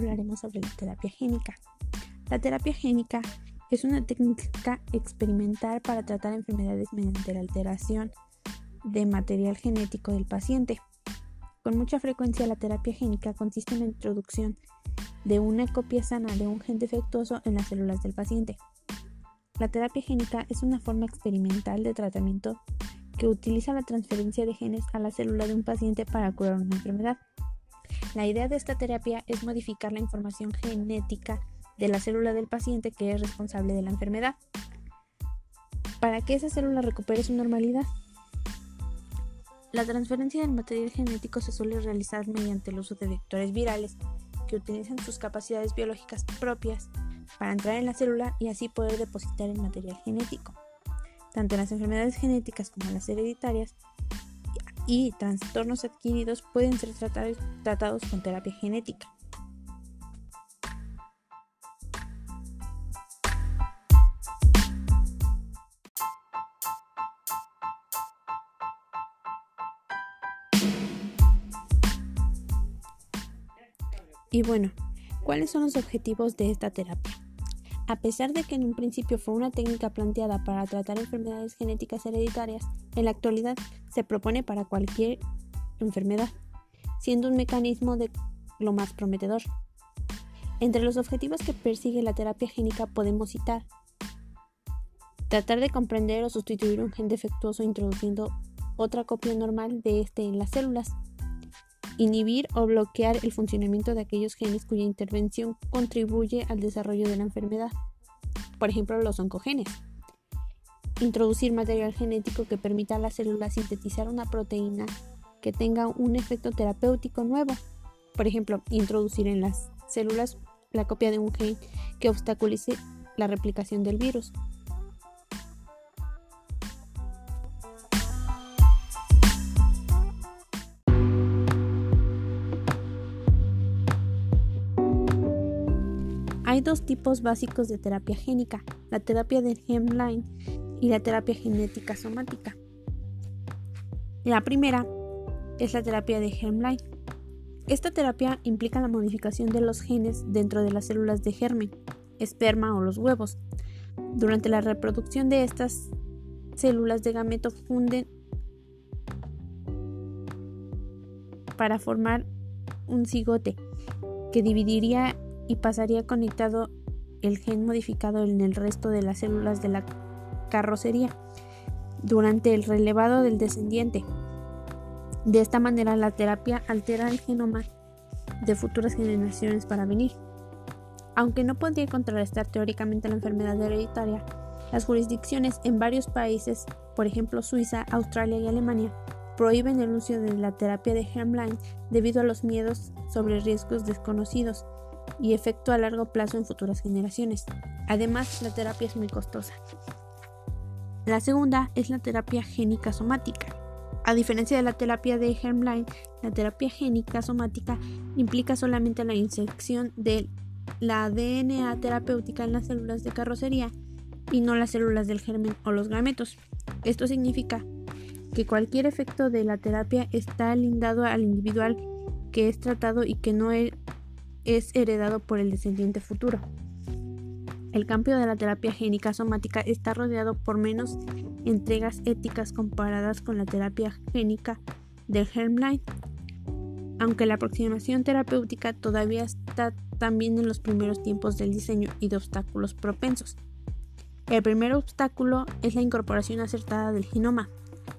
hablaremos sobre la terapia génica. La terapia génica es una técnica experimental para tratar enfermedades mediante la alteración de material genético del paciente. Con mucha frecuencia la terapia génica consiste en la introducción de una copia sana de un gen defectuoso en las células del paciente. La terapia génica es una forma experimental de tratamiento que utiliza la transferencia de genes a la célula de un paciente para curar una enfermedad. La idea de esta terapia es modificar la información genética de la célula del paciente que es responsable de la enfermedad para que esa célula recupere su normalidad. La transferencia del material genético se suele realizar mediante el uso de vectores virales que utilizan sus capacidades biológicas propias para entrar en la célula y así poder depositar el material genético. Tanto las enfermedades genéticas como las hereditarias y trastornos adquiridos pueden ser tratados con terapia genética. Y bueno, ¿cuáles son los objetivos de esta terapia? A pesar de que en un principio fue una técnica planteada para tratar enfermedades genéticas hereditarias, en la actualidad se propone para cualquier enfermedad, siendo un mecanismo de lo más prometedor. Entre los objetivos que persigue la terapia génica podemos citar tratar de comprender o sustituir un gen defectuoso introduciendo otra copia normal de este en las células, inhibir o bloquear el funcionamiento de aquellos genes cuya intervención contribuye al desarrollo de la enfermedad, por ejemplo los oncogenes. Introducir material genético que permita a la célula sintetizar una proteína que tenga un efecto terapéutico nuevo, por ejemplo, introducir en las células la copia de un gen que obstaculice la replicación del virus. Hay dos tipos básicos de terapia génica, la terapia de Hemline y la terapia genética somática. La primera es la terapia de Hemline. Esta terapia implica la modificación de los genes dentro de las células de germen, esperma o los huevos. Durante la reproducción de estas células de gameto funden para formar un cigote que dividiría y pasaría conectado el gen modificado en el resto de las células de la carrocería durante el relevado del descendiente. De esta manera la terapia altera el genoma de futuras generaciones para venir. Aunque no podría contrarrestar teóricamente la enfermedad hereditaria, las jurisdicciones en varios países, por ejemplo Suiza, Australia y Alemania, prohíben el uso de la terapia de germline debido a los miedos sobre riesgos desconocidos y efecto a largo plazo en futuras generaciones. Además, la terapia es muy costosa. La segunda es la terapia génica somática. A diferencia de la terapia de Germline, la terapia génica somática implica solamente la inyección de la DNA terapéutica en las células de carrocería y no las células del germen o los gametos. Esto significa que cualquier efecto de la terapia está lindado al individual que es tratado y que no es es heredado por el descendiente futuro. El cambio de la terapia génica somática está rodeado por menos entregas éticas comparadas con la terapia génica del germline, aunque la aproximación terapéutica todavía está también en los primeros tiempos del diseño y de obstáculos propensos. El primer obstáculo es la incorporación acertada del genoma.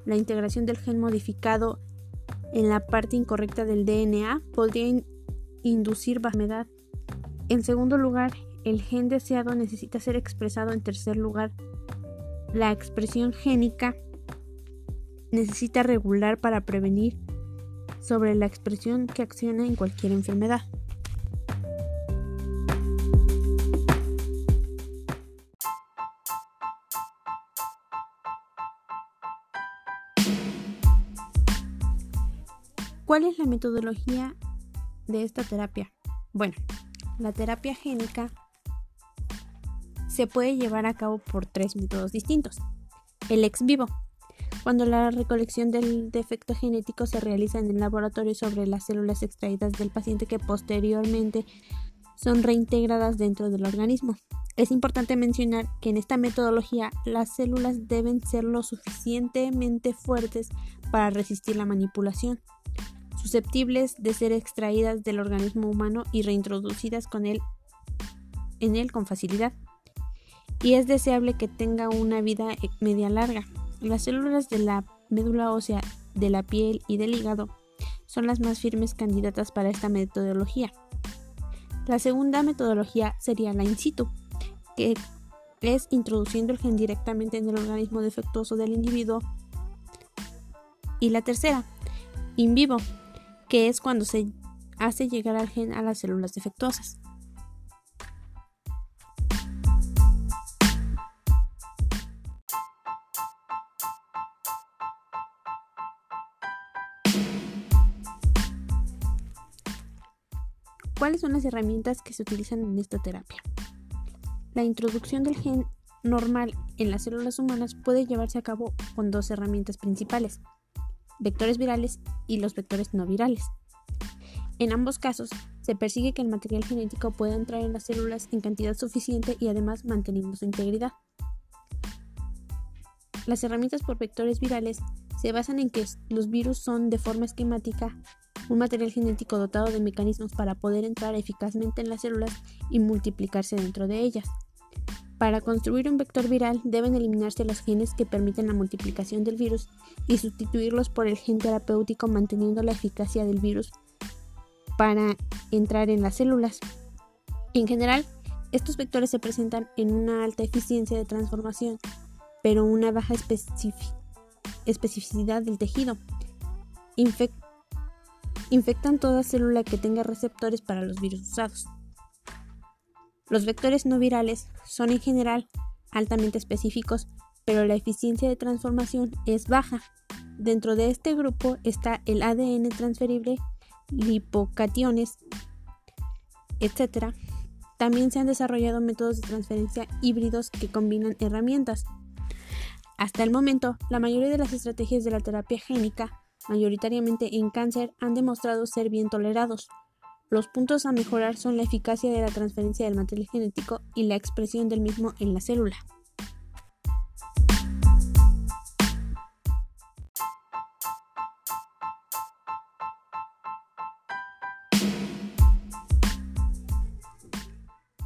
La integración del gen modificado en la parte incorrecta del DNA podría inducir enfermedad. En segundo lugar, el gen deseado necesita ser expresado. En tercer lugar, la expresión génica necesita regular para prevenir sobre la expresión que acciona en cualquier enfermedad. ¿Cuál es la metodología de esta terapia? Bueno, la terapia génica se puede llevar a cabo por tres métodos distintos. El ex vivo, cuando la recolección del defecto genético se realiza en el laboratorio sobre las células extraídas del paciente que posteriormente son reintegradas dentro del organismo. Es importante mencionar que en esta metodología las células deben ser lo suficientemente fuertes para resistir la manipulación, susceptibles de ser extraídas del organismo humano y reintroducidas con él, en él con facilidad. Y es deseable que tenga una vida media larga. Las células de la médula ósea, de la piel y del hígado son las más firmes candidatas para esta metodología. La segunda metodología sería la in situ, que es introduciendo el gen directamente en el organismo defectuoso del individuo. Y la tercera, in vivo, que es cuando se hace llegar al gen a las células defectuosas. ¿Cuáles son las herramientas que se utilizan en esta terapia? La introducción del gen normal en las células humanas puede llevarse a cabo con dos herramientas principales, vectores virales y los vectores no virales. En ambos casos, se persigue que el material genético pueda entrar en las células en cantidad suficiente y además manteniendo su integridad. Las herramientas por vectores virales se basan en que los virus son de forma esquemática un material genético dotado de mecanismos para poder entrar eficazmente en las células y multiplicarse dentro de ellas. Para construir un vector viral deben eliminarse los genes que permiten la multiplicación del virus y sustituirlos por el gen terapéutico manteniendo la eficacia del virus para entrar en las células. En general, estos vectores se presentan en una alta eficiencia de transformación, pero una baja especificidad del tejido infectan toda célula que tenga receptores para los virus usados. Los vectores no virales son en general altamente específicos, pero la eficiencia de transformación es baja. Dentro de este grupo está el ADN transferible, lipocationes, etc. También se han desarrollado métodos de transferencia híbridos que combinan herramientas. Hasta el momento, la mayoría de las estrategias de la terapia génica mayoritariamente en cáncer, han demostrado ser bien tolerados. Los puntos a mejorar son la eficacia de la transferencia del material genético y la expresión del mismo en la célula.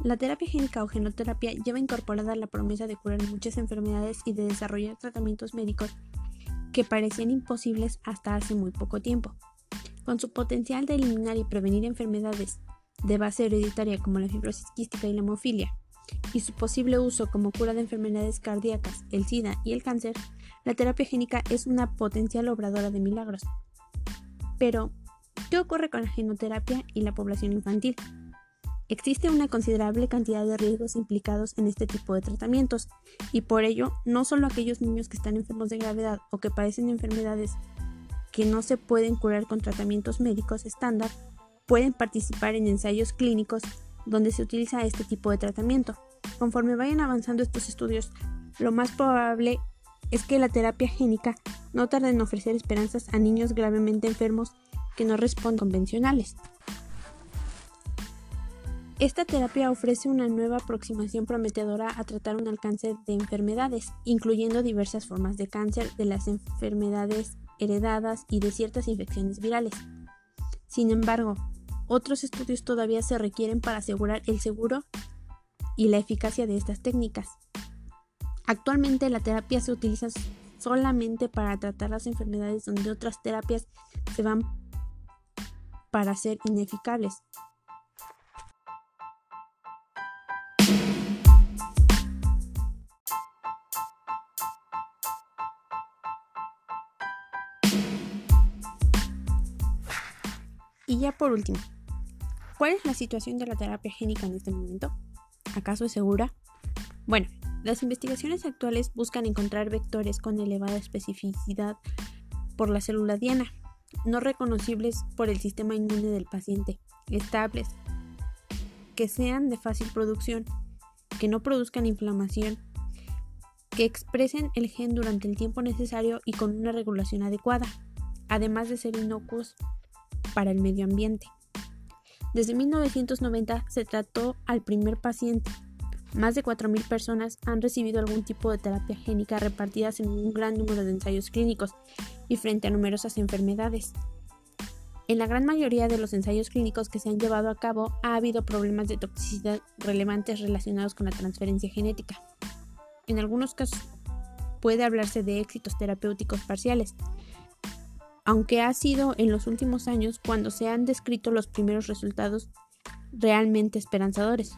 La terapia génica o genoterapia lleva incorporada la promesa de curar muchas enfermedades y de desarrollar tratamientos médicos que parecían imposibles hasta hace muy poco tiempo. Con su potencial de eliminar y prevenir enfermedades de base hereditaria como la fibrosis quística y la hemofilia, y su posible uso como cura de enfermedades cardíacas, el SIDA y el cáncer, la terapia génica es una potencial obradora de milagros. Pero, ¿qué ocurre con la genoterapia y la población infantil? Existe una considerable cantidad de riesgos implicados en este tipo de tratamientos y por ello no solo aquellos niños que están enfermos de gravedad o que padecen enfermedades que no se pueden curar con tratamientos médicos estándar pueden participar en ensayos clínicos donde se utiliza este tipo de tratamiento. Conforme vayan avanzando estos estudios, lo más probable es que la terapia génica no tarde en ofrecer esperanzas a niños gravemente enfermos que no responden convencionales. Esta terapia ofrece una nueva aproximación prometedora a tratar un alcance de enfermedades, incluyendo diversas formas de cáncer, de las enfermedades heredadas y de ciertas infecciones virales. Sin embargo, otros estudios todavía se requieren para asegurar el seguro y la eficacia de estas técnicas. Actualmente la terapia se utiliza solamente para tratar las enfermedades donde otras terapias se van para ser ineficaces. Y ya por último, ¿cuál es la situación de la terapia génica en este momento? ¿Acaso es segura? Bueno, las investigaciones actuales buscan encontrar vectores con elevada especificidad por la célula diana, no reconocibles por el sistema inmune del paciente, estables, que sean de fácil producción, que no produzcan inflamación, que expresen el gen durante el tiempo necesario y con una regulación adecuada, además de ser inocuos para el medio ambiente. Desde 1990 se trató al primer paciente. Más de 4.000 personas han recibido algún tipo de terapia génica repartidas en un gran número de ensayos clínicos y frente a numerosas enfermedades. En la gran mayoría de los ensayos clínicos que se han llevado a cabo ha habido problemas de toxicidad relevantes relacionados con la transferencia genética. En algunos casos puede hablarse de éxitos terapéuticos parciales, aunque ha sido en los últimos años cuando se han descrito los primeros resultados realmente esperanzadores.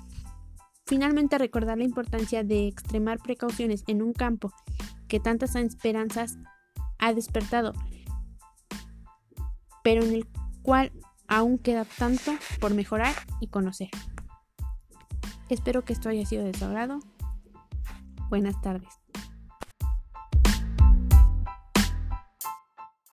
Finalmente, recordar la importancia de extremar precauciones en un campo que tantas esperanzas ha despertado, pero en el cual aún queda tanto por mejorar y conocer. Espero que esto haya sido de su agrado. Buenas tardes.